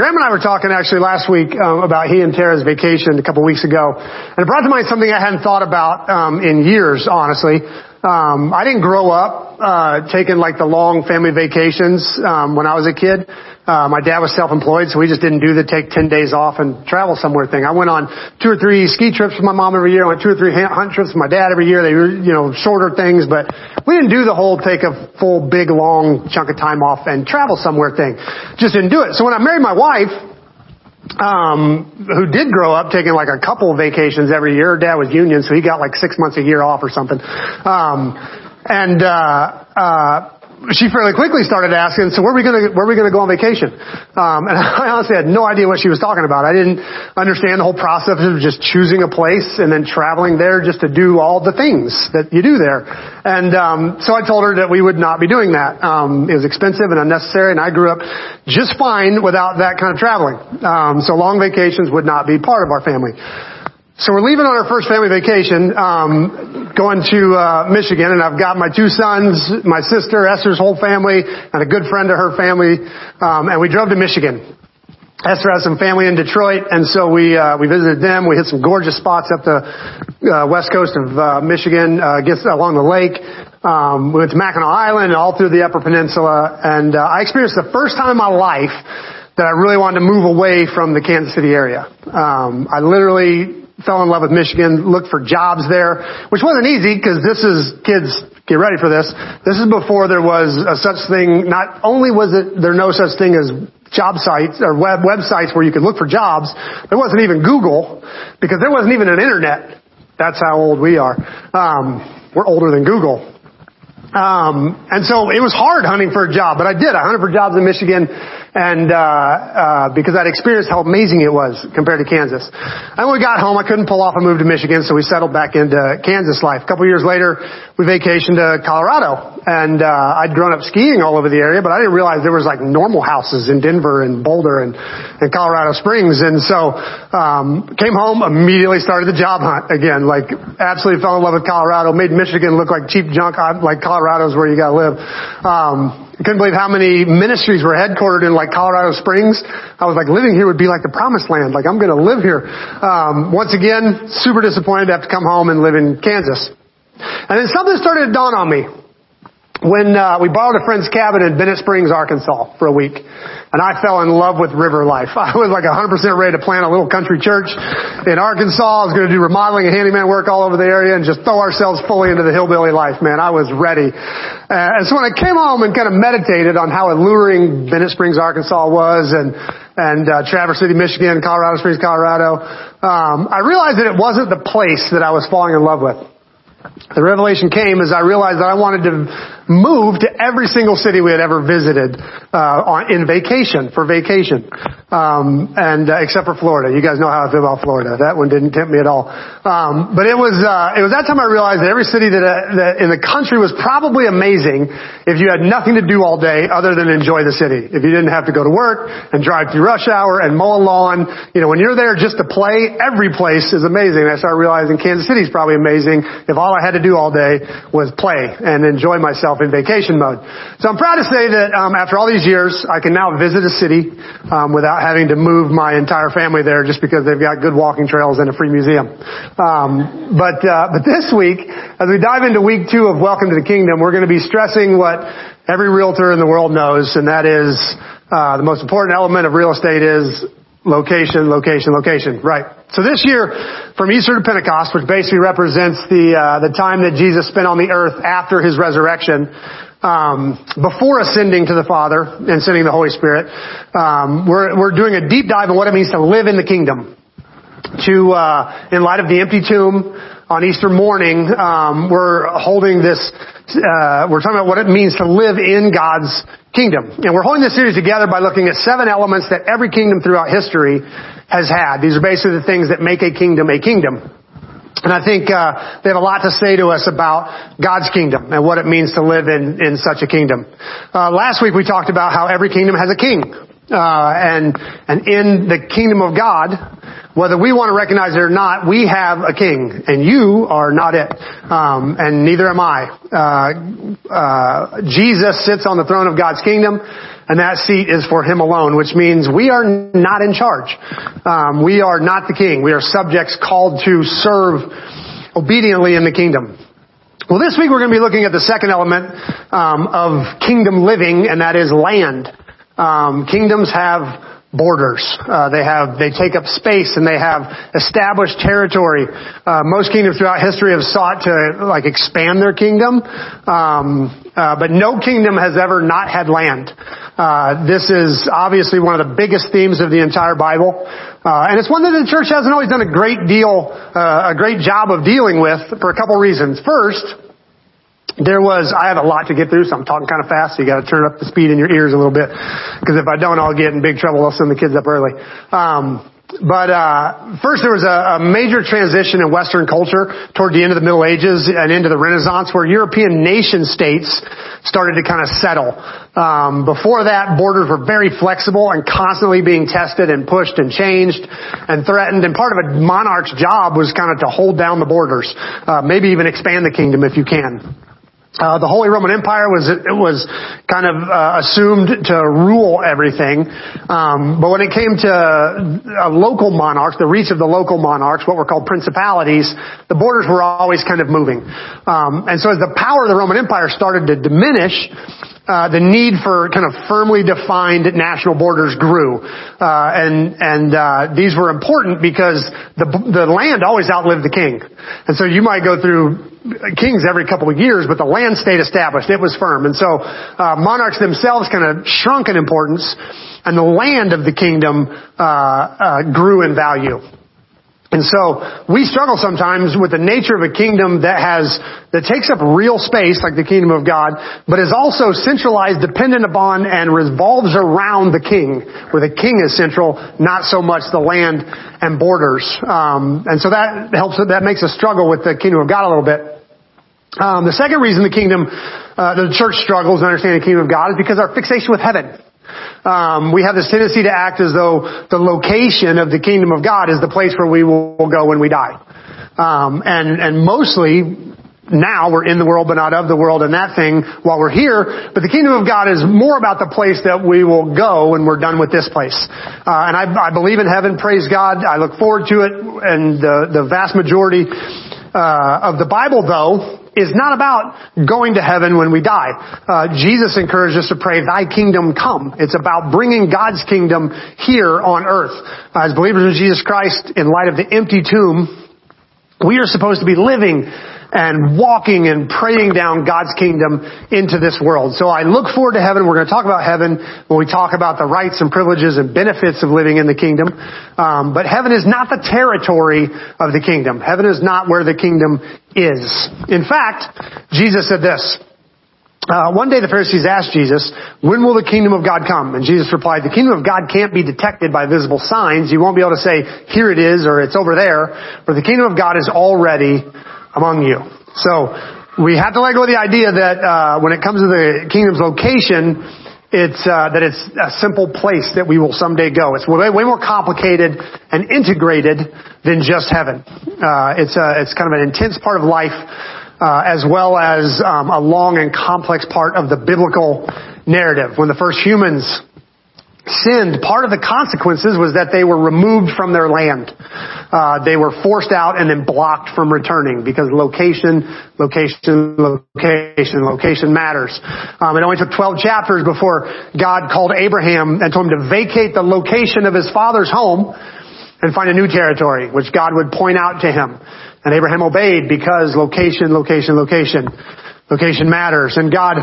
Graham and I were talking actually last week um, about he and Tara's vacation a couple weeks ago, and it brought to mind something I hadn't thought about um, in years, honestly. Um, I didn't grow up uh, taking like the long family vacations um, when I was a kid. Uh, my dad was self-employed, so we just didn't do the take 10 days off and travel somewhere thing. I went on two or three ski trips with my mom every year. I went two or three hunt trips with my dad every year. They were, you know, shorter things, but we didn't do the whole take a full, big, long chunk of time off and travel somewhere thing. Just didn't do it. So when I married my wife, um, who did grow up taking like a couple vacations every year. Dad was union, so he got like six months a year off or something. Um, and uh, uh, she fairly quickly started asking, so where are we gonna, where are we gonna go on vacation? Um, and I honestly had no idea what she was talking about. I didn't understand the whole process of just choosing a place and then traveling there just to do all the things that you do there. And, um, so I told her that we would not be doing that. Um, it was expensive and unnecessary and I grew up just fine without that kind of traveling. Um, so long vacations would not be part of our family. So we're leaving on our first family vacation, um, going to uh, Michigan, and I've got my two sons, my sister, Esther's whole family, and a good friend of her family, um, and we drove to Michigan. Esther has some family in Detroit, and so we uh, we visited them. We hit some gorgeous spots up the uh, west coast of uh, Michigan, uh, gets along the lake. Um, we went to Mackinac Island, and all through the Upper Peninsula, and uh, I experienced the first time in my life that I really wanted to move away from the Kansas City area. Um, I literally fell in love with Michigan, looked for jobs there, which wasn't easy because this is, kids, get ready for this. This is before there was a such thing, not only was it, there no such thing as job sites or web websites where you could look for jobs, there wasn't even Google because there wasn't even an internet. That's how old we are. Um, we're older than Google. Um, and so it was hard hunting for a job, but I did. I hunted for jobs in Michigan and uh, uh, because I'd experienced how amazing it was compared to Kansas. And when we got home, I couldn't pull off a move to Michigan, so we settled back into Kansas life. A couple years later, we vacationed to Colorado, and uh, I'd grown up skiing all over the area, but I didn't realize there was like normal houses in Denver and Boulder and, and Colorado Springs, and so um, came home, immediately started the job hunt again. Like absolutely fell in love with Colorado, made Michigan look like cheap junk. Like Colorado's where you got to live. Um, I couldn't believe how many ministries were headquartered in like Colorado Springs. I was like, living here would be like the promised land. Like I'm going to live here. Um, once again, super disappointed to have to come home and live in Kansas. And then something started to dawn on me when uh, we borrowed a friend's cabin in Bennett Springs, Arkansas for a week. And I fell in love with river life. I was like 100% ready to plant a little country church in Arkansas. I was going to do remodeling and handyman work all over the area and just throw ourselves fully into the hillbilly life, man. I was ready. Uh, and so when I came home and kind of meditated on how alluring Bennett Springs, Arkansas was and and uh, Traverse City, Michigan, Colorado Springs, Colorado, um, I realized that it wasn't the place that I was falling in love with. The revelation came as I realized that I wanted to move to every single city we had ever visited uh, on, in vacation for vacation, um, and uh, except for Florida. You guys know how I feel about Florida. That one didn't tempt me at all. Um, but it was uh, it was that time I realized that every city that, uh, that in the country was probably amazing if you had nothing to do all day other than enjoy the city. If you didn't have to go to work and drive through rush hour and mow a lawn, you know, when you're there just to play, every place is amazing. And I started realizing Kansas City is probably amazing if all I had to do all day was play and enjoy myself in vacation mode. So I'm proud to say that um, after all these years, I can now visit a city um, without having to move my entire family there just because they've got good walking trails and a free museum. Um, but uh, but this week, as we dive into week two of Welcome to the Kingdom, we're going to be stressing what every realtor in the world knows, and that is uh, the most important element of real estate is location, location, location. Right. So this year, from Easter to Pentecost, which basically represents the uh, the time that Jesus spent on the earth after his resurrection, um, before ascending to the Father and sending the Holy Spirit, um, we're we're doing a deep dive on what it means to live in the kingdom. To uh, in light of the empty tomb on Easter morning, um, we're holding this. Uh, we're talking about what it means to live in God's kingdom. And we're holding this series together by looking at seven elements that every kingdom throughout history has had. These are basically the things that make a kingdom a kingdom. And I think uh, they have a lot to say to us about God's kingdom and what it means to live in, in such a kingdom. Uh, last week we talked about how every kingdom has a king. Uh, and, and in the kingdom of God, whether we want to recognize it or not, we have a king, and you are not it, um, and neither am I. Uh, uh, Jesus sits on the throne of God's kingdom, and that seat is for Him alone, which means we are not in charge. Um, we are not the king. We are subjects called to serve obediently in the kingdom. Well, this week we're going to be looking at the second element um, of kingdom living, and that is land. Um, kingdoms have borders. Uh, they have they take up space and they have established territory. Uh, most kingdoms throughout history have sought to like expand their kingdom, um, uh, but no kingdom has ever not had land. Uh, this is obviously one of the biggest themes of the entire Bible, uh, and it's one that the church hasn't always done a great deal, uh, a great job of dealing with for a couple reasons. First there was, I have a lot to get through, so I'm talking kind of fast, so you gotta turn up the speed in your ears a little bit. Cause if I don't, I'll get in big trouble. I'll send the kids up early. Um, but uh, first, there was a, a, major transition in Western culture toward the end of the Middle Ages and into the Renaissance, where European nation states started to kind of settle. Um, before that, borders were very flexible and constantly being tested and pushed and changed and threatened. And part of a monarch's job was kind of to hold down the borders, uh, maybe even expand the kingdom if you can. Uh, the Holy Roman Empire was it was kind of uh, assumed to rule everything, um, but when it came to uh, local monarchs, the reach of the local monarchs, what were called principalities, the borders were always kind of moving. Um, and so as the power of the Roman Empire started to diminish, uh, the need for kind of firmly defined national borders grew, uh, and and uh, these were important because the the land always outlived the king, and so you might go through kings every couple of years, but the land stayed established; it was firm, and so uh, monarchs themselves kind of shrunk in importance, and the land of the kingdom uh, uh, grew in value. And so we struggle sometimes with the nature of a kingdom that has, that takes up real space like the kingdom of God, but is also centralized, dependent upon, and revolves around the king, where the king is central, not so much the land and borders. Um, and so that helps, that makes us struggle with the kingdom of God a little bit. Um, the second reason the kingdom, uh, the church struggles in understanding the kingdom of God is because our fixation with heaven. Um, we have this tendency to act as though the location of the kingdom of God is the place where we will go when we die. Um, and and mostly now we're in the world but not of the world and that thing while we're here. But the kingdom of God is more about the place that we will go when we're done with this place. Uh, and I, I believe in heaven. Praise God. I look forward to it. And the the vast majority uh, of the Bible, though, is not about going to heaven when we die. Uh, Jesus encouraged us to pray, Thy kingdom come. It's about bringing God's kingdom here on earth. As believers in Jesus Christ, in light of the empty tomb, we are supposed to be living and walking and praying down God's kingdom into this world. So I look forward to heaven. We're going to talk about heaven when we talk about the rights and privileges and benefits of living in the kingdom. Um, but heaven is not the territory of the kingdom. Heaven is not where the kingdom is. In fact, Jesus said this. Uh, one day the Pharisees asked Jesus, when will the kingdom of God come? And Jesus replied, the kingdom of God can't be detected by visible signs. You won't be able to say, here it is, or it's over there. For the kingdom of God is already among you. So we have to let go of the idea that uh, when it comes to the kingdom's location, it's uh, that it's a simple place that we will someday go. It's way, way more complicated and integrated than just heaven. Uh, it's a, it's kind of an intense part of life, uh, as well as um, a long and complex part of the biblical narrative. When the first humans sinned, part of the consequences was that they were removed from their land. Uh, they were forced out and then blocked from returning because location, location, location, location matters. Um, it only took 12 chapters before God called Abraham and told him to vacate the location of his father's home and find a new territory, which God would point out to him. And Abraham obeyed because location, location, location, location matters. And God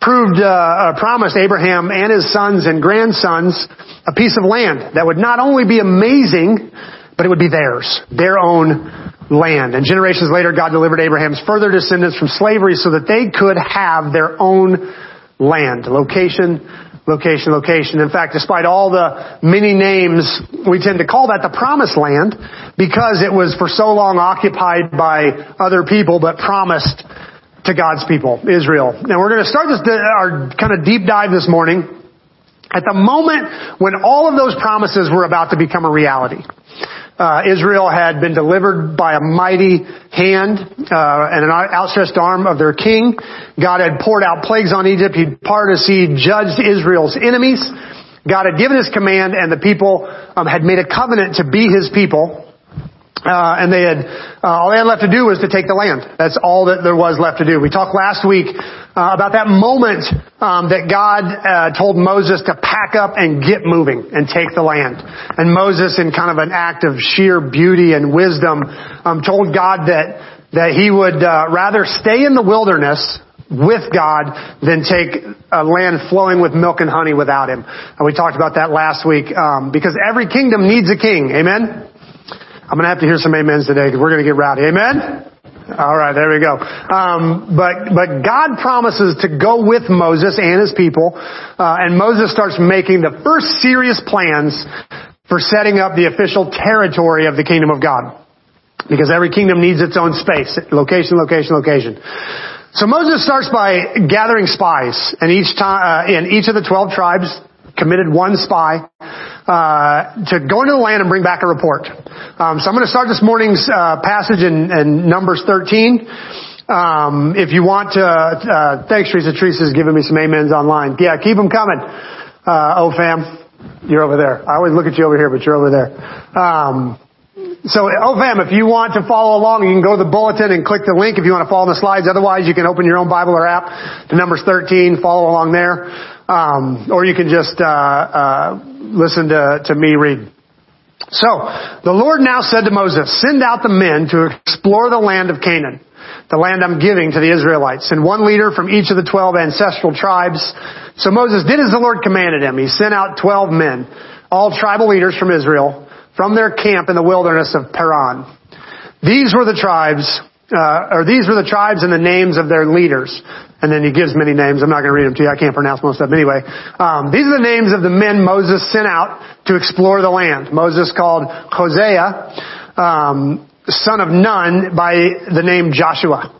proved, uh, promised Abraham and his sons and grandsons a piece of land that would not only be amazing, but it would be theirs, their own land. And generations later, God delivered Abraham's further descendants from slavery so that they could have their own land. Location, location, location. In fact, despite all the many names, we tend to call that the promised land because it was for so long occupied by other people but promised to God's people, Israel. Now we're going to start this, our kind of deep dive this morning At the moment when all of those promises were about to become a reality, uh, Israel had been delivered by a mighty hand uh, and an outstretched arm of their king. God had poured out plagues on Egypt. He'd parted sea, judged Israel's enemies. God had given his command, and the people um, had made a covenant to be his people. Uh, and they had uh, all they had left to do was to take the land. That's all that there was left to do. We talked last week uh, about that moment um, that God uh, told Moses to pack up and get moving and take the land. And Moses, in kind of an act of sheer beauty and wisdom, um, told God that that he would uh, rather stay in the wilderness with God than take a land flowing with milk and honey without him. And we talked about that last week um, because every kingdom needs a king. Amen. I'm going to have to hear some amens today because we're going to get rowdy. Amen? All right, there we go. Um, but but God promises to go with Moses and his people, uh, and Moses starts making the first serious plans for setting up the official territory of the kingdom of God, because every kingdom needs its own space, location, location, location. So Moses starts by gathering spies, and each time uh, in each of the twelve tribes committed one spy uh, to go into the land and bring back a report. Um, so I'm going to start this morning's uh, passage in, in Numbers 13. Um, if you want to, uh, thanks Teresa. Teresa's giving me some amens online. Yeah, keep them coming. Uh, oh fam, you're over there. I always look at you over here, but you're over there. Um, so, oh fam, if you want to follow along, you can go to the bulletin and click the link if you want to follow the slides. Otherwise, you can open your own Bible or app to Numbers 13, follow along there. Um, or you can just uh, uh, listen to, to me read. So, the Lord now said to Moses, send out the men to explore the land of Canaan, the land I'm giving to the Israelites, and one leader from each of the twelve ancestral tribes. So Moses did as the Lord commanded him. He sent out twelve men, all tribal leaders from Israel, from their camp in the wilderness of Paran. These were the tribes uh, or these were the tribes and the names of their leaders. And then he gives many names. I'm not going to read them to you. I can't pronounce most of them anyway. Um, these are the names of the men Moses sent out to explore the land. Moses called Hosea, um, son of Nun, by the name Joshua.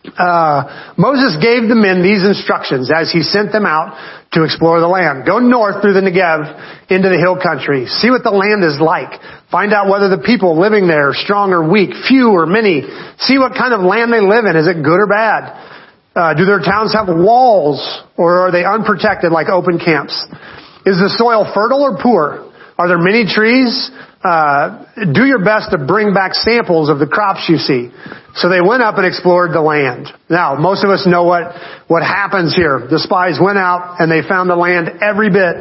Uh, Moses gave the men these instructions as he sent them out to explore the land. Go north through the Negev into the hill country. See what the land is like. Find out whether the people living there are strong or weak, few or many. See what kind of land they live in. Is it good or bad? Uh, do their towns have walls or are they unprotected like open camps? Is the soil fertile or poor? Are there many trees? Uh, do your best to bring back samples of the crops you see. So they went up and explored the land. Now, most of us know what, what happens here. The spies went out and they found the land every bit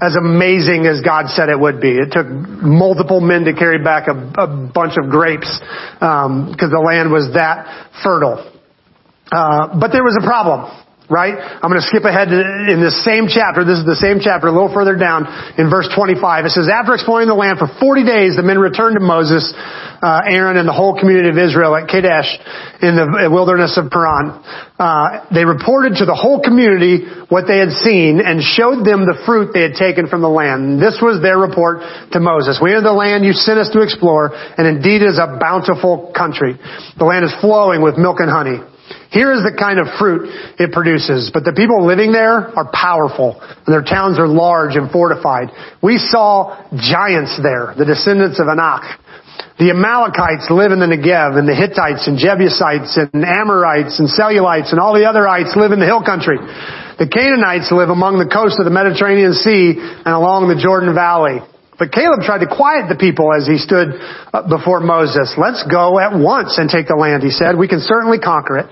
as amazing as God said it would be. It took multiple men to carry back a, a bunch of grapes, um, because the land was that fertile. Uh, but there was a problem right? I'm going to skip ahead in this same chapter. This is the same chapter, a little further down in verse 25. It says, after exploring the land for 40 days, the men returned to Moses, uh, Aaron, and the whole community of Israel at Kadesh in the wilderness of Paran. Uh, they reported to the whole community what they had seen and showed them the fruit they had taken from the land. And this was their report to Moses. We entered the land you sent us to explore, and indeed is a bountiful country. The land is flowing with milk and honey. Here is the kind of fruit it produces. But the people living there are powerful, and their towns are large and fortified. We saw giants there, the descendants of Anak. The Amalekites live in the Negev, and the Hittites and Jebusites and Amorites and Cellulites and all the other ites live in the hill country. The Canaanites live among the coast of the Mediterranean Sea and along the Jordan Valley. But Caleb tried to quiet the people as he stood uh, before Moses. Let's go at once and take the land, he said. We can certainly conquer it.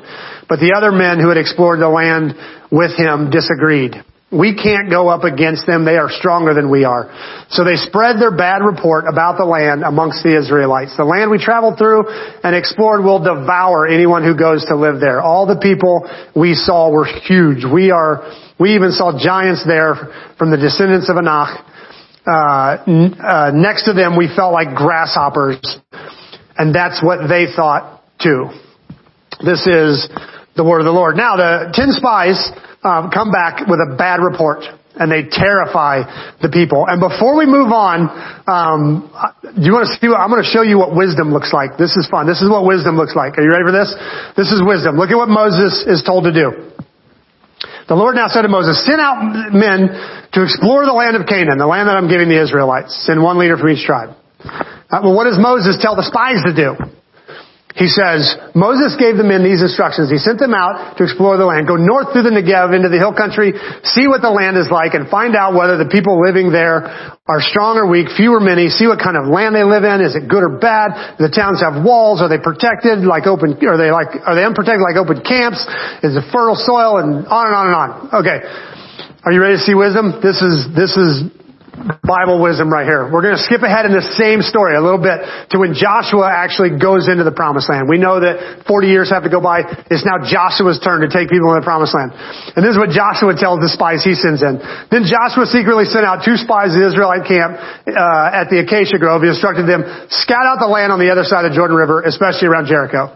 But the other men who had explored the land with him disagreed. We can't go up against them. They are stronger than we are. So they spread their bad report about the land amongst the Israelites. The land we traveled through and explored will devour anyone who goes to live there. All the people we saw were huge. We are, we even saw giants there from the descendants of Anak uh, uh, next to them, we felt like grasshoppers, and that's what they thought too. This is the word of the Lord. Now, the ten spies um, come back with a bad report, and they terrify the people. And before we move on, um, do you want to see? What, I'm going to show you what wisdom looks like. This is fun. This is what wisdom looks like. Are you ready for this? This is wisdom. Look at what Moses is told to do. The Lord now said to Moses, send out men to explore the land of Canaan, the land that I'm giving the Israelites. Send one leader from each tribe. Uh, well, what does Moses tell the spies to do? He says, Moses gave the men these instructions. He sent them out to explore the land. Go north through the Negev into the hill country, see what the land is like, and find out whether the people living there are strong or weak, few or many. See what kind of land they live in. Is it good or bad? Do the towns have walls? Are they protected like open, are they like, are they unprotected like open camps? Is it fertile soil? And on and on and on. Okay. Are you ready to see wisdom? This is, this is Bible wisdom right here. We're going to skip ahead in the same story a little bit to when Joshua actually goes into the promised land. We know that 40 years have to go by. It's now Joshua's turn to take people in the promised land. And this is what Joshua tells the spies he sends in. Then Joshua secretly sent out two spies to the Israelite camp uh, at the Acacia Grove. He instructed them, scout out the land on the other side of the Jordan River, especially around Jericho.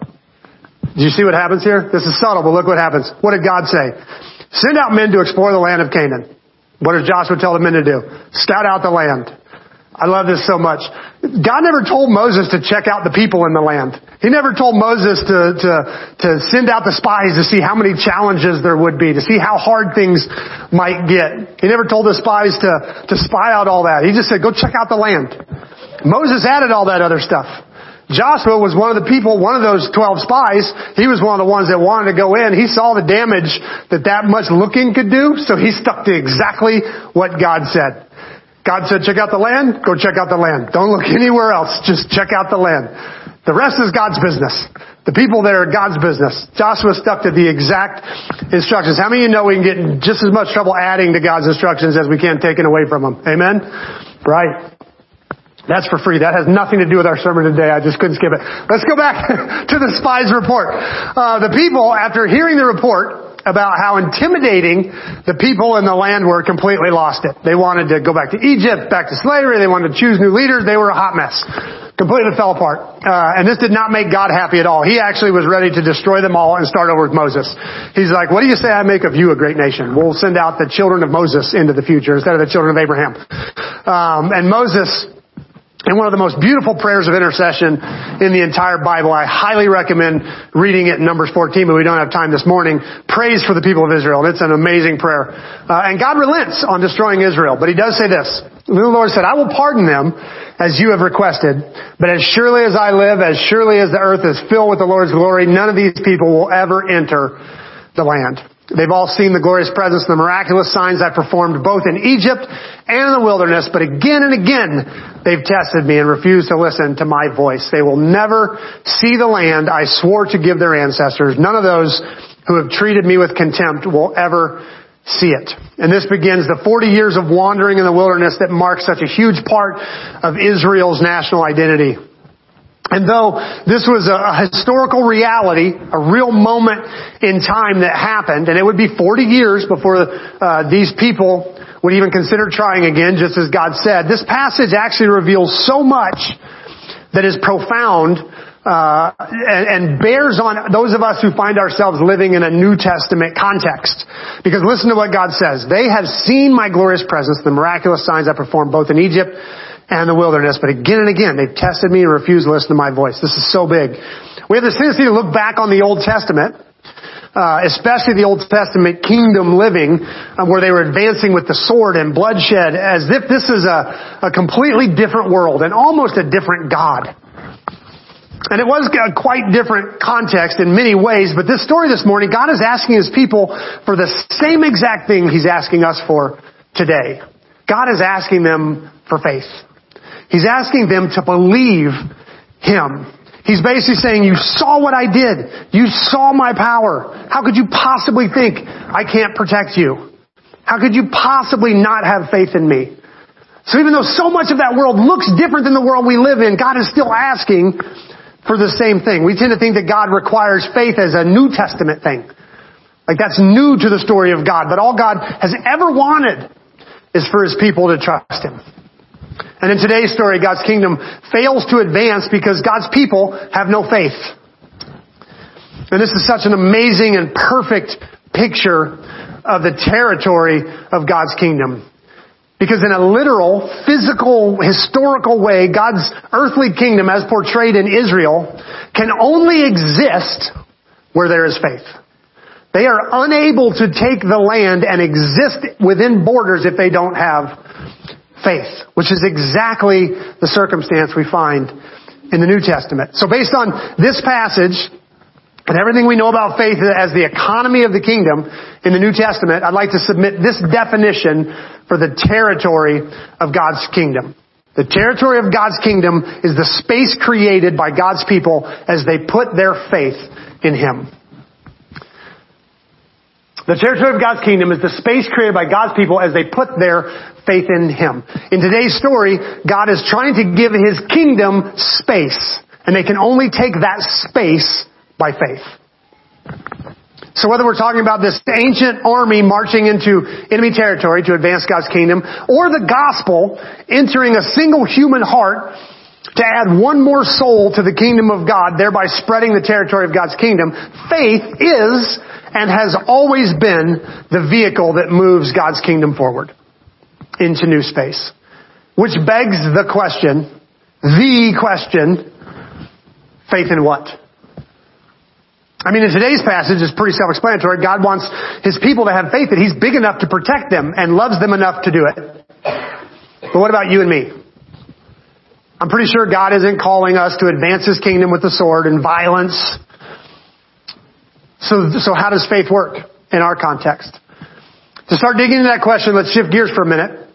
Do you see what happens here? This is subtle, but look what happens. What did God say? Send out men to explore the land of Canaan. What does Joshua tell the men to do? Scout out the land. I love this so much. God never told Moses to check out the people in the land. He never told Moses to, to, to send out the spies to see how many challenges there would be, to see how hard things might get. He never told the spies to, to spy out all that. He just said, go check out the land. Moses added all that other stuff. Joshua was one of the people, one of those 12 spies. He was one of the ones that wanted to go in. He saw the damage that that much looking could do, so he stuck to exactly what God said. God said, check out the land, go check out the land. Don't look anywhere else, just check out the land. The rest is God's business. The people there are God's business. Joshua stuck to the exact instructions. How many of you know we can get just as much trouble adding to God's instructions as we can taking away from them? Amen? Right. That's for free. That has nothing to do with our sermon today. I just couldn't skip it. Let's go back to the spies' report. Uh, the people, after hearing the report about how intimidating the people in the land were, completely lost it. They wanted to go back to Egypt, back to slavery. They wanted to choose new leaders. They were a hot mess. Completely fell apart. Uh, and this did not make God happy at all. He actually was ready to destroy them all and start over with Moses. He's like, what do you say I make of you a great nation? We'll send out the children of Moses into the future instead of the children of Abraham. Um, and Moses and one of the most beautiful prayers of intercession in the entire Bible. I highly recommend reading it in Numbers 14, but we don't have time this morning. Praise for the people of Israel. And it's an amazing prayer. Uh, and God relents on destroying Israel, but he does say this. The Lord said, I will pardon them as you have requested, but as surely as I live, as surely as the earth is filled with the Lord's glory, none of these people will ever enter the land. They've all seen the glorious presence and the miraculous signs I performed both in Egypt and in the wilderness, but again and again they've tested me and refused to listen to my voice. They will never see the land I swore to give their ancestors. None of those who have treated me with contempt will ever see it. And this begins the 40 years of wandering in the wilderness that marks such a huge part of Israel's national identity. And though this was a, historical reality, a real moment in time that happened, and it would be 40 years before uh, these people would even consider trying again, just as God said, this passage actually reveals so much that is profound uh, and, and bears on those of us who find ourselves living in a New Testament context. Because listen to what God says. They have seen my glorious presence, the miraculous signs I performed both in Egypt and the wilderness. But again and again, they've tested me and refused to listen to my voice. This is so big. We have this tendency to look back on the Old Testament, uh, especially the Old Testament kingdom living, uh, where they were advancing with the sword and bloodshed, as if this is a, a completely different world and almost a different God. And it was a quite different context in many ways, but this story this morning, God is asking His people for the same exact thing He's asking us for today. God is asking them for faith. He's asking them to believe Him. He's basically saying, you saw what I did. You saw my power. How could you possibly think I can't protect you? How could you possibly not have faith in me? So even though so much of that world looks different than the world we live in, God is still asking for the same thing. We tend to think that God requires faith as a New Testament thing. Like that's new to the story of God. But all God has ever wanted is for His people to trust Him. And in today's story, God's kingdom fails to advance because God's people have no faith. And this is such an amazing and perfect picture of the territory of God's kingdom. Because in a literal, physical, historical way, God's earthly kingdom as portrayed in Israel can only exist where there is faith. They are unable to take the land and exist within borders if they don't have faith, which is exactly the circumstance we find in the New Testament. So based on this passage, and everything we know about faith as the economy of the kingdom in the New Testament, I'd like to submit this definition for the territory of God's kingdom. The territory of God's kingdom is the space created by God's people as they put their faith in Him. The territory of God's kingdom is the space created by God's people as they put their faith in Him. In today's story, God is trying to give His kingdom space, and they can only take that space by faith. So whether we're talking about this ancient army marching into enemy territory to advance God's kingdom, or the gospel entering a single human heart to add one more soul to the kingdom of God, thereby spreading the territory of God's kingdom, faith is and has always been the vehicle that moves God's kingdom forward into new space. Which begs the question, the question, faith in what? I mean, in today's passage, it's pretty self-explanatory. God wants His people to have faith that He's big enough to protect them and loves them enough to do it. But what about you and me? I'm pretty sure God isn't calling us to advance His kingdom with the sword and violence. So, so how does faith work in our context? To start digging into that question, let's shift gears for a minute.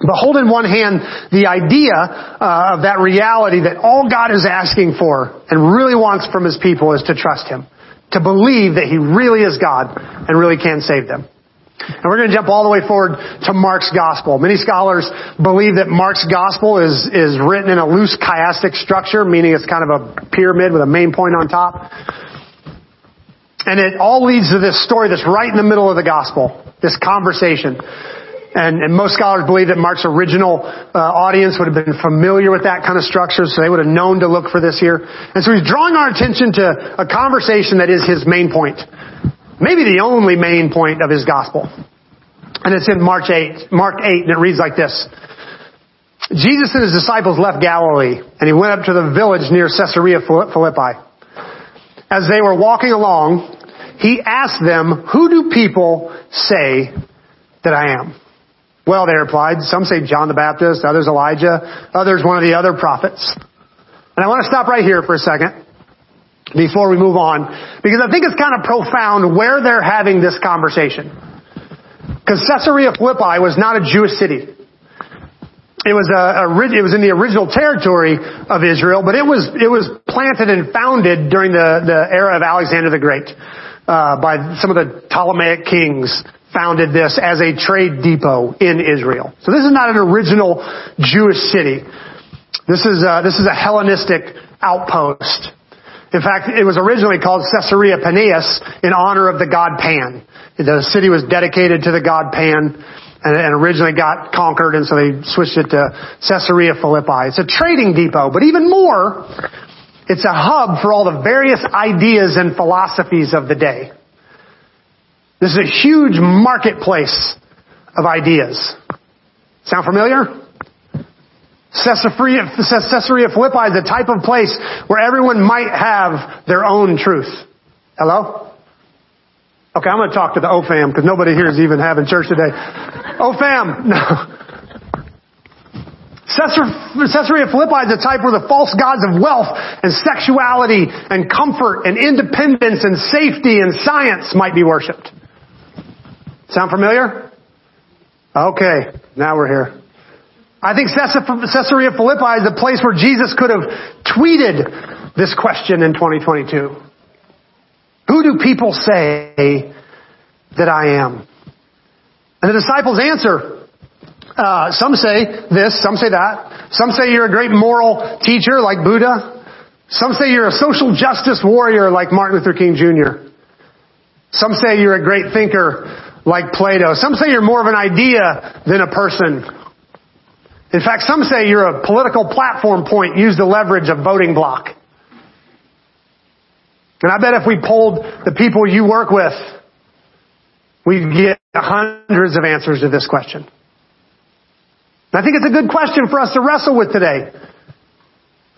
But hold in one hand the idea uh, of that reality that all God is asking for and really wants from His people is to trust Him, to believe that He really is God and really can save them. And we're going to jump all the way forward to Mark's gospel. Many scholars believe that Mark's gospel is, is written in a loose chiastic structure, meaning it's kind of a pyramid with a main point on top. And it all leads to this story that's right in the middle of the gospel, this conversation. And, and, most scholars believe that Mark's original uh, audience would have been familiar with that kind of structure, so they would have known to look for this here. And so he's drawing our attention to a conversation that is his main point. Maybe the only main point of his gospel. And it's in Mark 8, Mark 8, and it reads like this. Jesus and his disciples left Galilee, and he went up to the village near Caesarea Philippi. As they were walking along, he asked them, who do people say that I am? Well, they replied, some say John the Baptist, others Elijah, others one of the other prophets. And I want to stop right here for a second before we move on, because I think it's kind of profound where they're having this conversation. Because Caesarea Philippi was not a Jewish city. It was a, a, it was in the original territory of Israel, but it was it was planted and founded during the the era of Alexander the Great uh, by some of the Ptolemaic kings founded this as a trade depot in Israel. So this is not an original Jewish city. This is a, this is a Hellenistic outpost. In fact, it was originally called Caesarea Paneas in honor of the god Pan. The city was dedicated to the god Pan and, and originally got conquered and so they switched it to Caesarea Philippi. It's a trading depot, but even more, it's a hub for all the various ideas and philosophies of the day. This is a huge marketplace of ideas. Sound familiar? Caesarea, Philippi is a type of place where everyone might have their own truth. Hello? Okay, I'm going to talk to the OFAM because nobody here is even having church today. OFAM, no. Caesarea Philippi is a type where the false gods of wealth and sexuality and comfort and independence and safety and science might be worshipped. Sound familiar? Okay, now we're here. I think Caesarea Philippi is a place where Jesus could have tweeted this question in 2022. Who do people say that I am? And the disciples answer, uh, some say this, some say that. Some say you're a great moral teacher like Buddha. Some say you're a social justice warrior like Martin Luther King Jr. Some say you're a great thinker like Plato. Some say you're more of an idea than a person. In fact, some say you're a political platform point used to leverage a voting block. And I bet if we polled the people you work with, we'd get hundreds of answers to this question. And I think it's a good question for us to wrestle with today.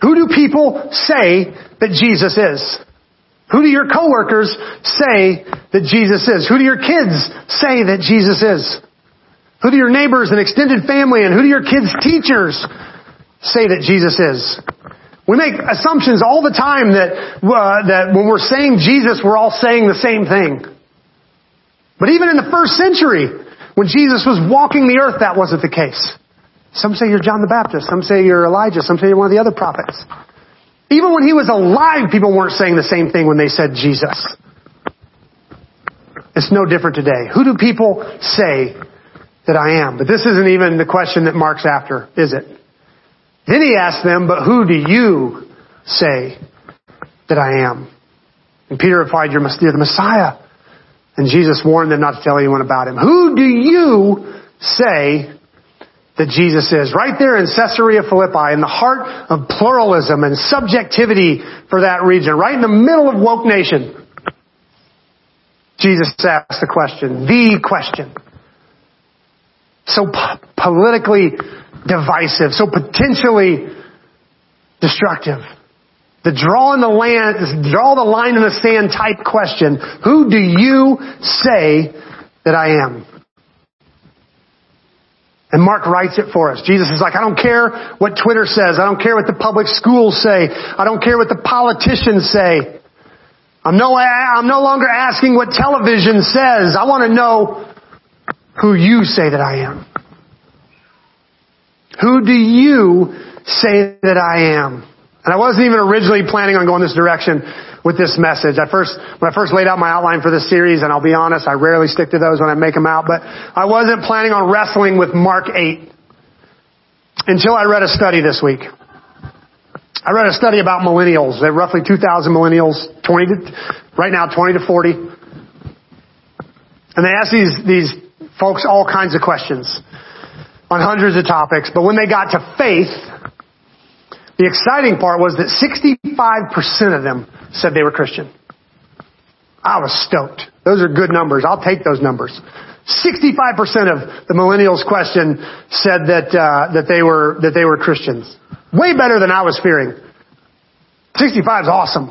Who do people say that Jesus is? Who do your coworkers say that Jesus is? Who do your kids say that Jesus is? Who do your neighbors and extended family and who do your kids' teachers say that Jesus is? We make assumptions all the time that, uh, that when we're saying Jesus, we're all saying the same thing. But even in the first century, when Jesus was walking the earth, that wasn't the case. Some say you're John the Baptist. Some say you're Elijah. Some say you're one of the other prophets. Even when he was alive, people weren't saying the same thing when they said Jesus. It's no different today. Who do people say that I am? But this isn't even the question that Mark's after, is it? Then he asked them, but who do you say that I am? And Peter replied, you're the Messiah. And Jesus warned them not to tell anyone about him. Who do you say that Jesus is? Right there in Caesarea Philippi, in the heart of pluralism and subjectivity for that region, right in the middle of woke nation, Jesus asked the question, the question. So po- politically divisive, so potentially destructive. The draw in the land, draw the line in the sand type question. Who do you say that I am? And Mark writes it for us. Jesus is like, I don't care what Twitter says. I don't care what the public schools say. I don't care what the politicians say. I'm no, I'm no longer asking what television says. I want to know who you say that I am. Who do you say that I am? And I wasn't even originally planning on going this direction with this message. I first, when I first laid out my outline for this series, and I'll be honest, I rarely stick to those when I make them out, but I wasn't planning on wrestling with Mark 8 until I read a study this week. I read a study about millennials. There are roughly 2,000 millennials, 20 to, right now 20 to 40. And they asked these, these folks all kinds of questions on hundreds of topics, but when they got to faith, the exciting part was that 65% of them said they were Christian. I was stoked. Those are good numbers. I'll take those numbers. 65% of the millennials question said that uh, that they were that they were Christians. Way better than I was fearing. 65 is awesome.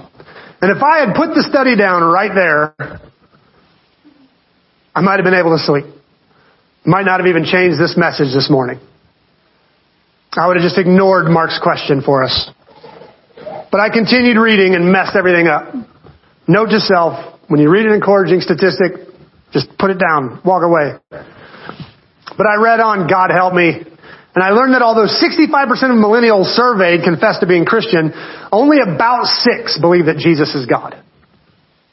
And if I had put the study down right there, I might have been able to sleep. Might not have even changed this message this morning. I would have just ignored Mark's question for us. But I continued reading and messed everything up. Note to self, when you read an encouraging statistic, just put it down, walk away. But I read on God help me, and I learned that although 65% of millennials surveyed confess to being Christian, only about six believe that Jesus is God.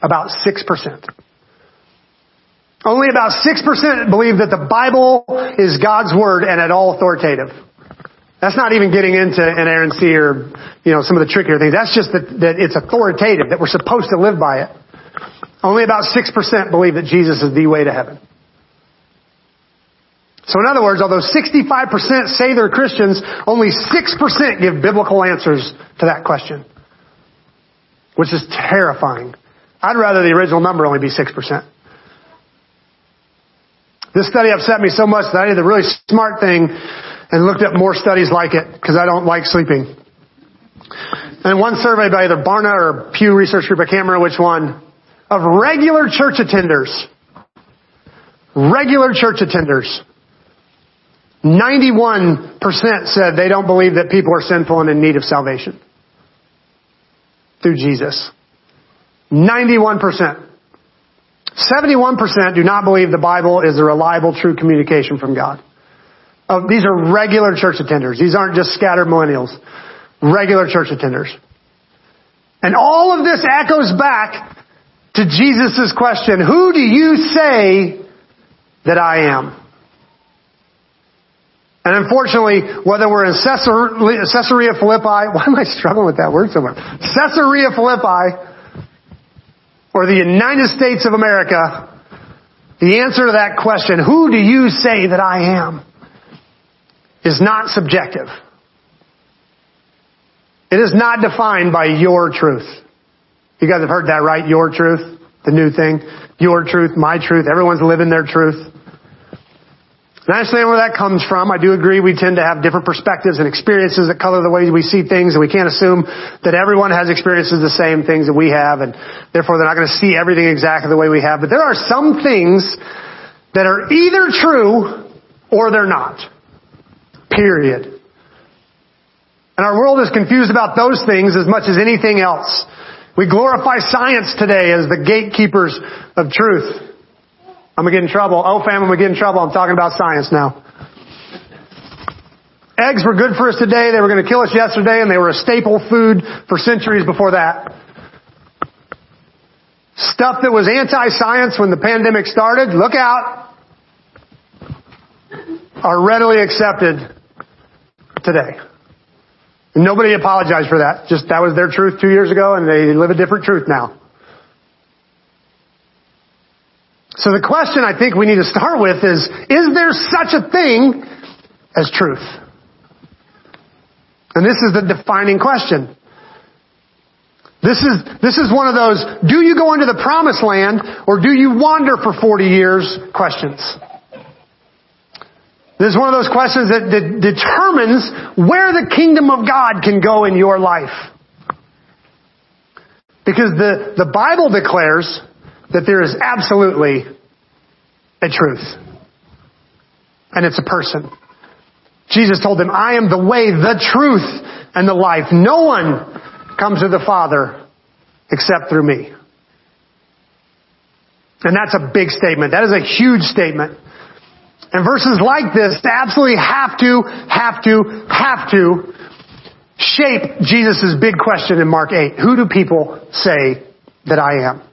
About 6%. Only about 6% believe that the Bible is God's Word and at all authoritative. That's not even getting into inerrancy or, you know, some of the trickier things. That's just that, that it's authoritative, that we're supposed to live by it. Only about 6% believe that Jesus is the way to heaven. So in other words, although 65% say they're Christians, only 6% give biblical answers to that question. Which is terrifying. I'd rather the original number only be 6%. This study upset me so much that I did the really smart thing and looked up more studies like it because I don't like sleeping. And one survey by either Barna or Pew Research Group, I can't remember which one, of regular church attenders, regular church attenders, 91% said they don't believe that people are sinful and in need of salvation through Jesus. 91%. 71% do not believe the Bible is a reliable, true communication from God. Oh, these are regular church attenders. These aren't just scattered millennials. Regular church attenders. And all of this echoes back to Jesus' question, who do you say that I am? And unfortunately, whether we're in Caesarea Philippi, why am I struggling with that word so much? Caesarea Philippi, or the United States of America, the answer to that question, who do you say that I am? is not subjective. It is not defined by your truth. You guys have heard that, right? Your truth, the new thing. Your truth, my truth. Everyone's living their truth. I understand where that comes from. I do agree we tend to have different perspectives and experiences that color the way we see things, and we can't assume that everyone has experiences the same things that we have, and therefore they're not going to see everything exactly the way we have. But there are some things that are either true or they're not. Period. And our world is confused about those things as much as anything else. We glorify science today as the gatekeepers of truth. I'm gonna get in trouble. Oh, fam, I'm gonna get in trouble. I'm talking about science now. Eggs were good for us today. They were gonna kill us yesterday and they were a staple food for centuries before that. Stuff that was anti-science when the pandemic started, look out, are readily accepted today. And nobody apologized for that. Just that was their truth two years ago and they live a different truth now. So the question I think we need to start with is, is there such a thing as truth? And this is the defining question. This is, this is one of those, do you go into the promised land or do you wander for 40 years questions? This is one of those questions that, determines where the kingdom of God can go in your life. Because the, the Bible declares that there is absolutely a truth. And it's a person. Jesus told them, I am the way, the truth, and the life. No one comes to the Father except through me. And that's a big statement. That is a huge statement. And verses like this absolutely have to, have to, have to shape Jesus' big question in Mark 8. Who do people say that I am?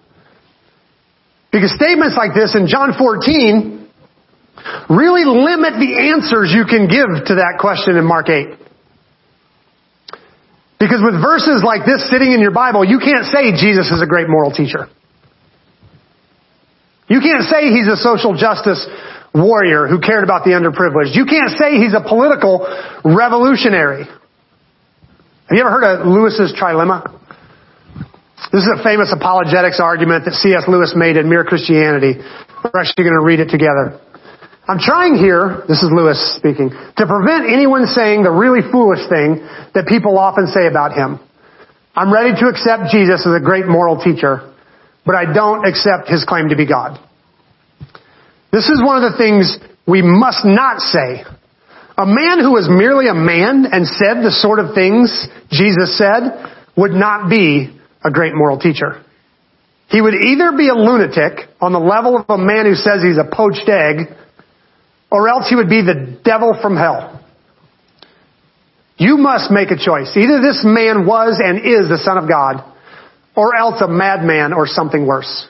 Because statements like this in John 14 really limit the answers you can give to that question in Mark 8. Because with verses like this sitting in your Bible, you can't say Jesus is a great moral teacher. You can't say he's a social justice warrior who cared about the underprivileged. You can't say he's a political revolutionary. Have you ever heard of Lewis's trilemma? This is a famous apologetics argument that C.S. Lewis made in Mere Christianity. We're actually going to read it together. I'm trying here, this is Lewis speaking, to prevent anyone saying the really foolish thing that people often say about him. I'm ready to accept Jesus as a great moral teacher, but I don't accept his claim to be God. This is one of the things we must not say. A man who was merely a man and said the sort of things Jesus said would not be a great moral teacher. He would either be a lunatic on the level of a man who says he's a poached egg, or else he would be the devil from hell. You must make a choice. Either this man was and is the son of God, or else a madman or something worse.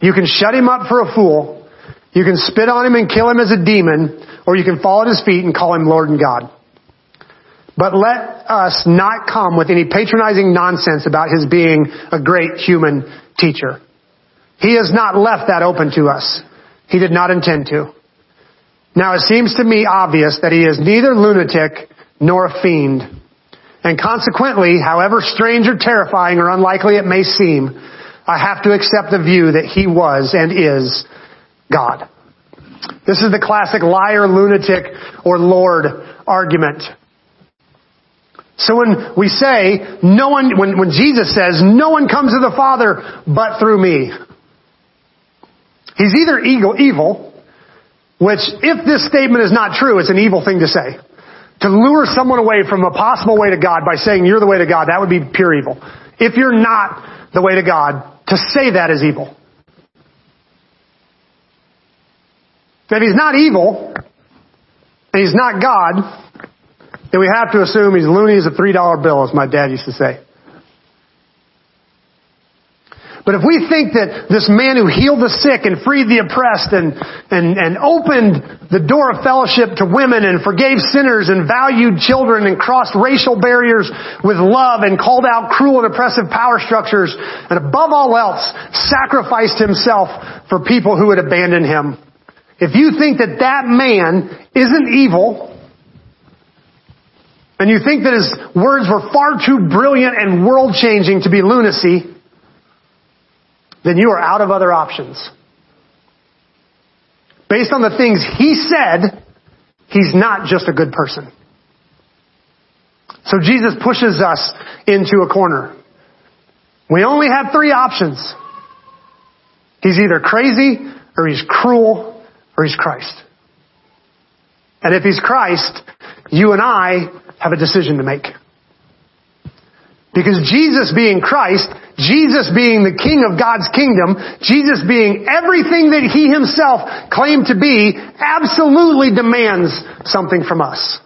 You can shut him up for a fool, you can spit on him and kill him as a demon, or you can fall at his feet and call him Lord and God. But let us not come with any patronizing nonsense about his being a great human teacher. He has not left that open to us. He did not intend to. Now it seems to me obvious that he is neither lunatic nor a fiend. And consequently, however strange or terrifying or unlikely it may seem, I have to accept the view that he was and is God. This is the classic liar, lunatic, or Lord argument. So when we say, no one, when, when Jesus says, no one comes to the Father but through me, he's either evil, evil, which if this statement is not true, it's an evil thing to say. To lure someone away from a possible way to God by saying you're the way to God, that would be pure evil. If you're not the way to God, to say that is evil. If he's not evil, and he's not God, then we have to assume he's loony as a $3 bill, as my dad used to say. But if we think that this man who healed the sick and freed the oppressed and, and, and opened the door of fellowship to women and forgave sinners and valued children and crossed racial barriers with love and called out cruel and oppressive power structures and above all else sacrificed himself for people who had abandoned him. If you think that that man isn't evil, and you think that his words were far too brilliant and world changing to be lunacy, then you are out of other options. based on the things he said, he's not just a good person. So Jesus pushes us into a corner. We only have three options. He's either crazy, or he's cruel, or he's Christ. And if he's Christ, you and I have a decision to make. Because Jesus being Christ, Jesus being the King of God's kingdom, Jesus being everything that He Himself claimed to be, absolutely demands something from us.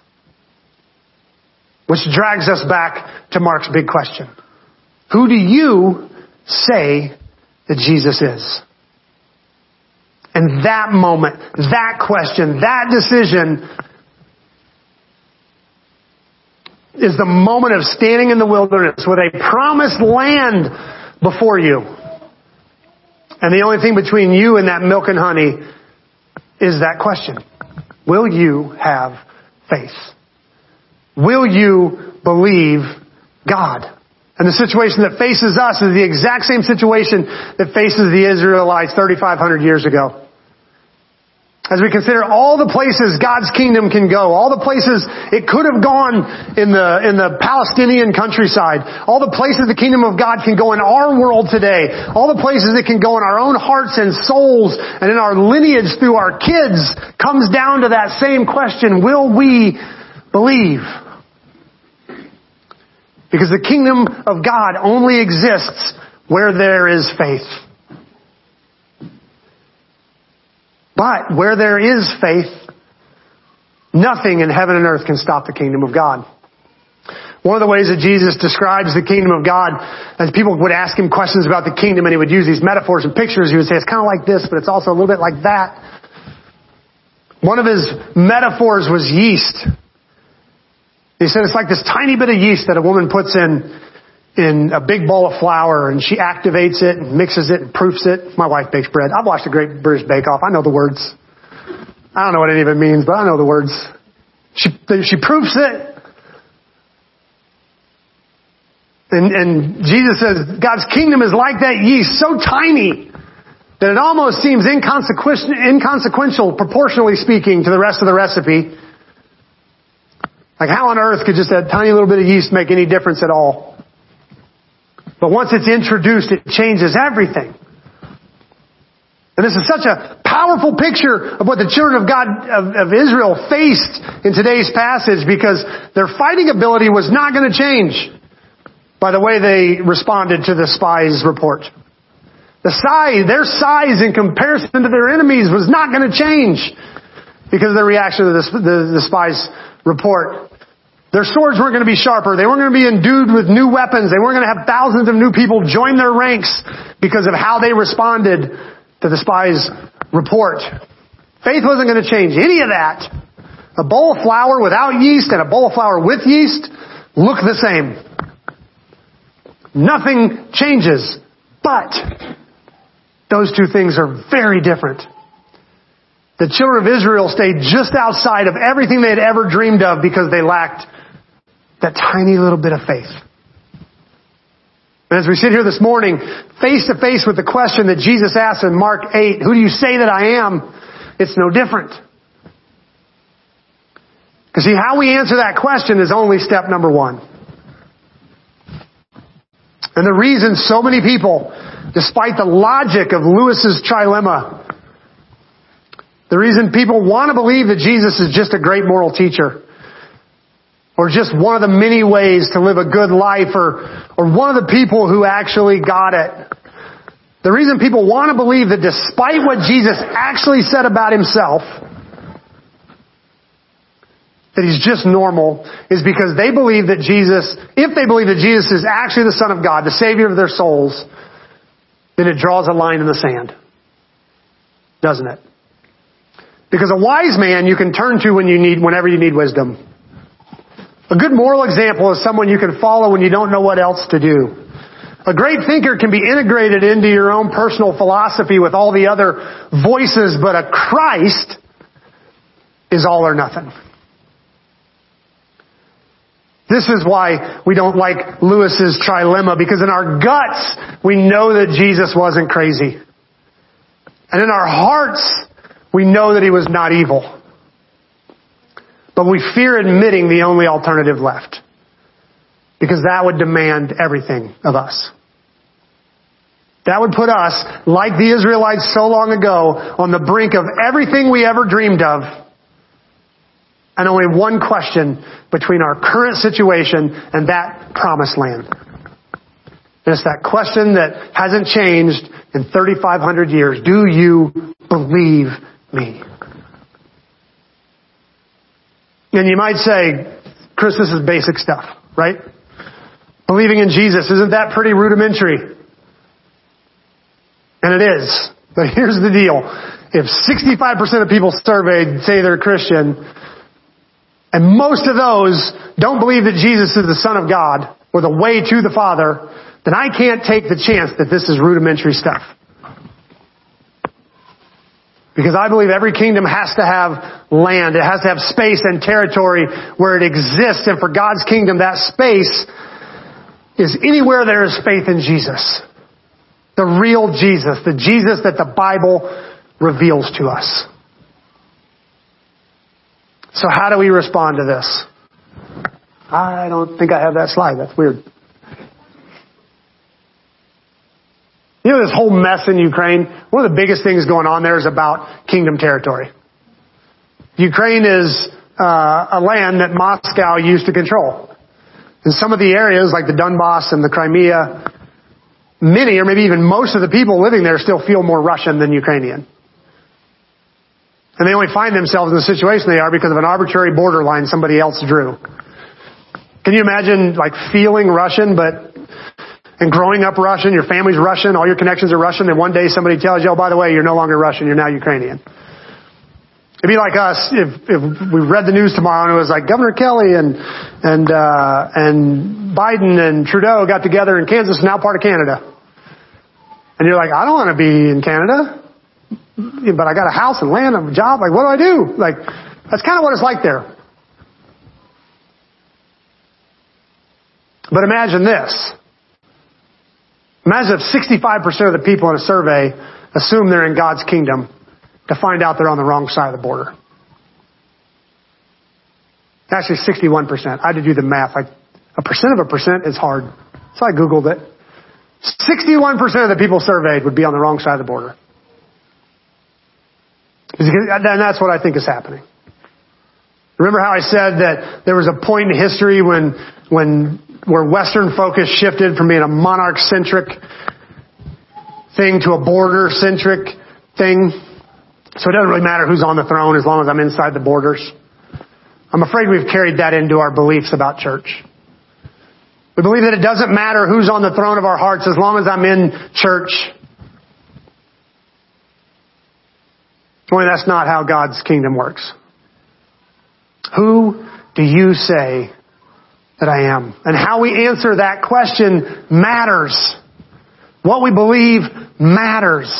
Which drags us back to Mark's big question. Who do you say that Jesus is? And that moment, that question, that decision is the moment of standing in the wilderness with a promised land before you. And the only thing between you and that milk and honey is that question. Will you have faith? Will you believe God? And the situation that faces us is the exact same situation that faces the Israelites 3,500 years ago. As we consider all the places God's kingdom can go, all the places it could have gone in the, in the Palestinian countryside, all the places the kingdom of God can go in our world today, all the places it can go in our own hearts and souls and in our lineage through our kids comes down to that same question, will we believe? Because the kingdom of God only exists where there is faith. But where there is faith, nothing in heaven and earth can stop the kingdom of God. One of the ways that Jesus describes the kingdom of God, as people would ask him questions about the kingdom and he would use these metaphors and pictures, he would say, it's kind of like this, but it's also a little bit like that. One of his metaphors was yeast. He said it's like this tiny bit of yeast that a woman puts in in a big bowl of flour and she activates it and mixes it and proofs it. My wife bakes bread. I've watched a great British Bake Off. I know the words. I don't know what any of it means, but I know the words. She, she proofs it. And, and Jesus says God's kingdom is like that yeast, so tiny that it almost seems inconsequential, inconsequential proportionally speaking to the rest of the recipe. Like how on earth could just that tiny little bit of yeast make any difference at all? But once it's introduced, it changes everything. And this is such a powerful picture of what the children of God, of, of Israel faced in today's passage because their fighting ability was not going to change by the way they responded to the spies' report. The size, their size in comparison to their enemies was not going to change because of the reaction to the, the, the spies' report. Their swords weren't going to be sharper. They weren't going to be endued with new weapons. They weren't going to have thousands of new people join their ranks because of how they responded to the spies' report. Faith wasn't going to change any of that. A bowl of flour without yeast and a bowl of flour with yeast look the same. Nothing changes. But those two things are very different. The children of Israel stayed just outside of everything they had ever dreamed of because they lacked that tiny little bit of faith. And as we sit here this morning, face to face with the question that Jesus asked in Mark 8, who do you say that I am? It's no different. Because see, how we answer that question is only step number one. And the reason so many people, despite the logic of Lewis's trilemma, the reason people want to believe that Jesus is just a great moral teacher or just one of the many ways to live a good life or, or one of the people who actually got it. The reason people want to believe that despite what Jesus actually said about himself, that he's just normal is because they believe that Jesus, if they believe that Jesus is actually the Son of God, the Savior of their souls, then it draws a line in the sand. Doesn't it? Because a wise man you can turn to when you need, whenever you need wisdom. A good moral example is someone you can follow when you don't know what else to do. A great thinker can be integrated into your own personal philosophy with all the other voices, but a Christ is all or nothing. This is why we don't like Lewis's trilemma, because in our guts, we know that Jesus wasn't crazy. And in our hearts, We know that he was not evil. But we fear admitting the only alternative left. Because that would demand everything of us. That would put us, like the Israelites so long ago, on the brink of everything we ever dreamed of. And only one question between our current situation and that promised land. And it's that question that hasn't changed in 3,500 years. Do you believe me? And you might say, Chris, this is basic stuff, right? Believing in Jesus, isn't that pretty rudimentary? And it is. But here's the deal. If 65% of people surveyed say they're Christian, and most of those don't believe that Jesus is the Son of God or the way to the Father, then I can't take the chance that this is rudimentary stuff. Because I believe every kingdom has to have land. It has to have space and territory where it exists. And for God's kingdom, that space is anywhere there is faith in Jesus. The real Jesus, the Jesus that the Bible reveals to us. So how do we respond to this? I don't think I have that slide. That's weird. You know this whole mess in Ukraine? One of the biggest things going on there is about kingdom territory. Ukraine is uh, a land that Moscow used to control. In some of the areas like the Donbass and the Crimea, many or maybe even most of the people living there still feel more Russian than Ukrainian. And they only find themselves in the situation they are because of an arbitrary borderline somebody else drew. Can you imagine like feeling Russian but and growing up Russian, your family's Russian, all your connections are Russian, and one day somebody tells you, oh, by the way, you're no longer Russian, you're now Ukrainian. It'd be like us if, if we read the news tomorrow and it was like Governor Kelly and, and, uh, and Biden and Trudeau got together in Kansas, now part of Canada. And you're like, I don't want to be in Canada, but I got a house and land and a job. Like, what do I do? Like, that's kind of what it's like there. But imagine this. Imagine if 65% of the people in a survey assume they're in God's kingdom to find out they're on the wrong side of the border. Actually, 61%. I had to do the math. A percent of a percent is hard. So I Googled it. 61% of the people surveyed would be on the wrong side of the border. And that's what I think is happening. Remember how I said that there was a point in history when, when, where Western focus shifted from being a monarch centric thing to a border centric thing? So it doesn't really matter who's on the throne as long as I'm inside the borders. I'm afraid we've carried that into our beliefs about church. We believe that it doesn't matter who's on the throne of our hearts as long as I'm in church. Only that's not how God's kingdom works. Who do you say that I am? And how we answer that question matters. What we believe matters.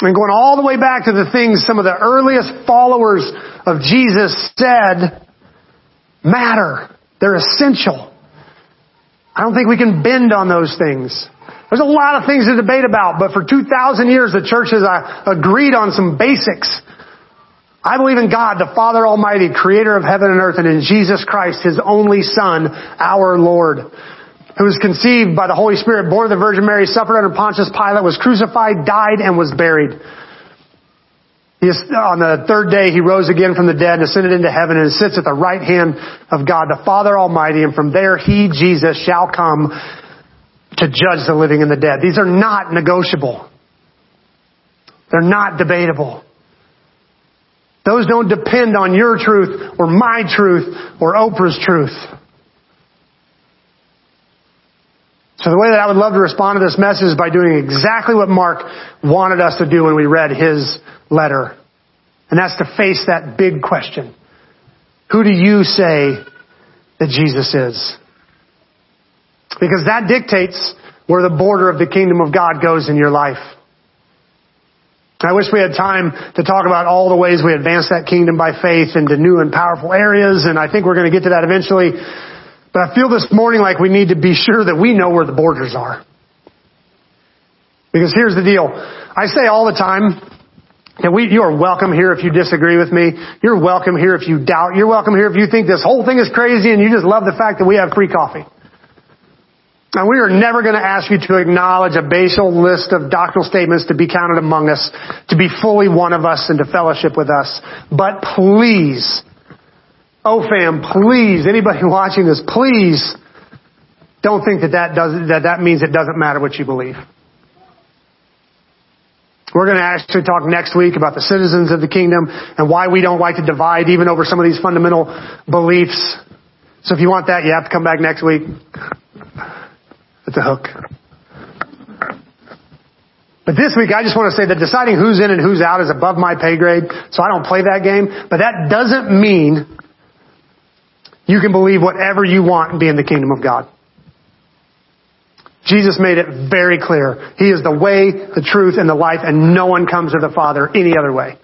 And going all the way back to the things some of the earliest followers of Jesus said matter. They're essential. I don't think we can bend on those things. There's a lot of things to debate about, but for 2,000 years the church has uh, agreed on some basics. I believe in God, the Father Almighty, creator of heaven and earth, and in Jesus Christ, His only Son, our Lord, who was conceived by the Holy Spirit, born of the Virgin Mary, suffered under Pontius Pilate, was crucified, died, and was buried. He, on the third day, he rose again from the dead and ascended into heaven and sits at the right hand of God, the Father Almighty, and from there he, Jesus, shall come to judge the living and the dead. These are not negotiable. They're not debatable. Those don't depend on your truth or my truth or Oprah's truth. So the way that I would love to respond to this message is by doing exactly what Mark wanted us to do when we read his letter. And that's to face that big question. Who do you say that Jesus is? Because that dictates where the border of the kingdom of God goes in your life. I wish we had time to talk about all the ways we advance that kingdom by faith into new and powerful areas, and I think we're going to get to that eventually. But I feel this morning like we need to be sure that we know where the borders are. Because here's the deal. I say all the time that we, you are welcome here if you disagree with me. You're welcome here if you doubt. You're welcome here if you think this whole thing is crazy and you just love the fact that we have free coffee. And we are never going to ask you to acknowledge a basal list of doctrinal statements to be counted among us, to be fully one of us and to fellowship with us. But please, oh fam, please, anybody watching this, please don't think that that, does, that that means it doesn't matter what you believe. We're going to actually talk next week about the citizens of the kingdom and why we don't like to divide even over some of these fundamental beliefs. So if you want that, you have to come back next week. It's hook. But this week, I just want to say that deciding who's in and who's out is above my pay grade, so I don't play that game. But that doesn't mean you can believe whatever you want and be in the kingdom of God. Jesus made it very clear. He is the way, the truth, and the life, and no one comes to the Father any other way.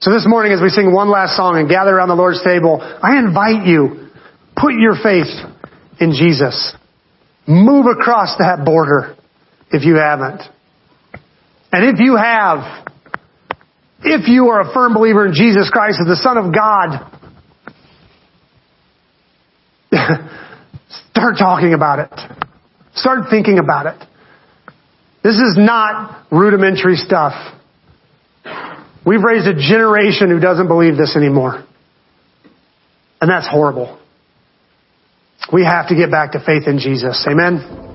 So this morning, as we sing one last song and gather around the Lord's table, I invite you, put your faith in Jesus. Move across that border if you haven't. And if you have, if you are a firm believer in Jesus Christ as the Son of God, start talking about it. Start thinking about it. This is not rudimentary stuff. We've raised a generation who doesn't believe this anymore. And that's horrible. We have to get back to faith in Jesus. Amen.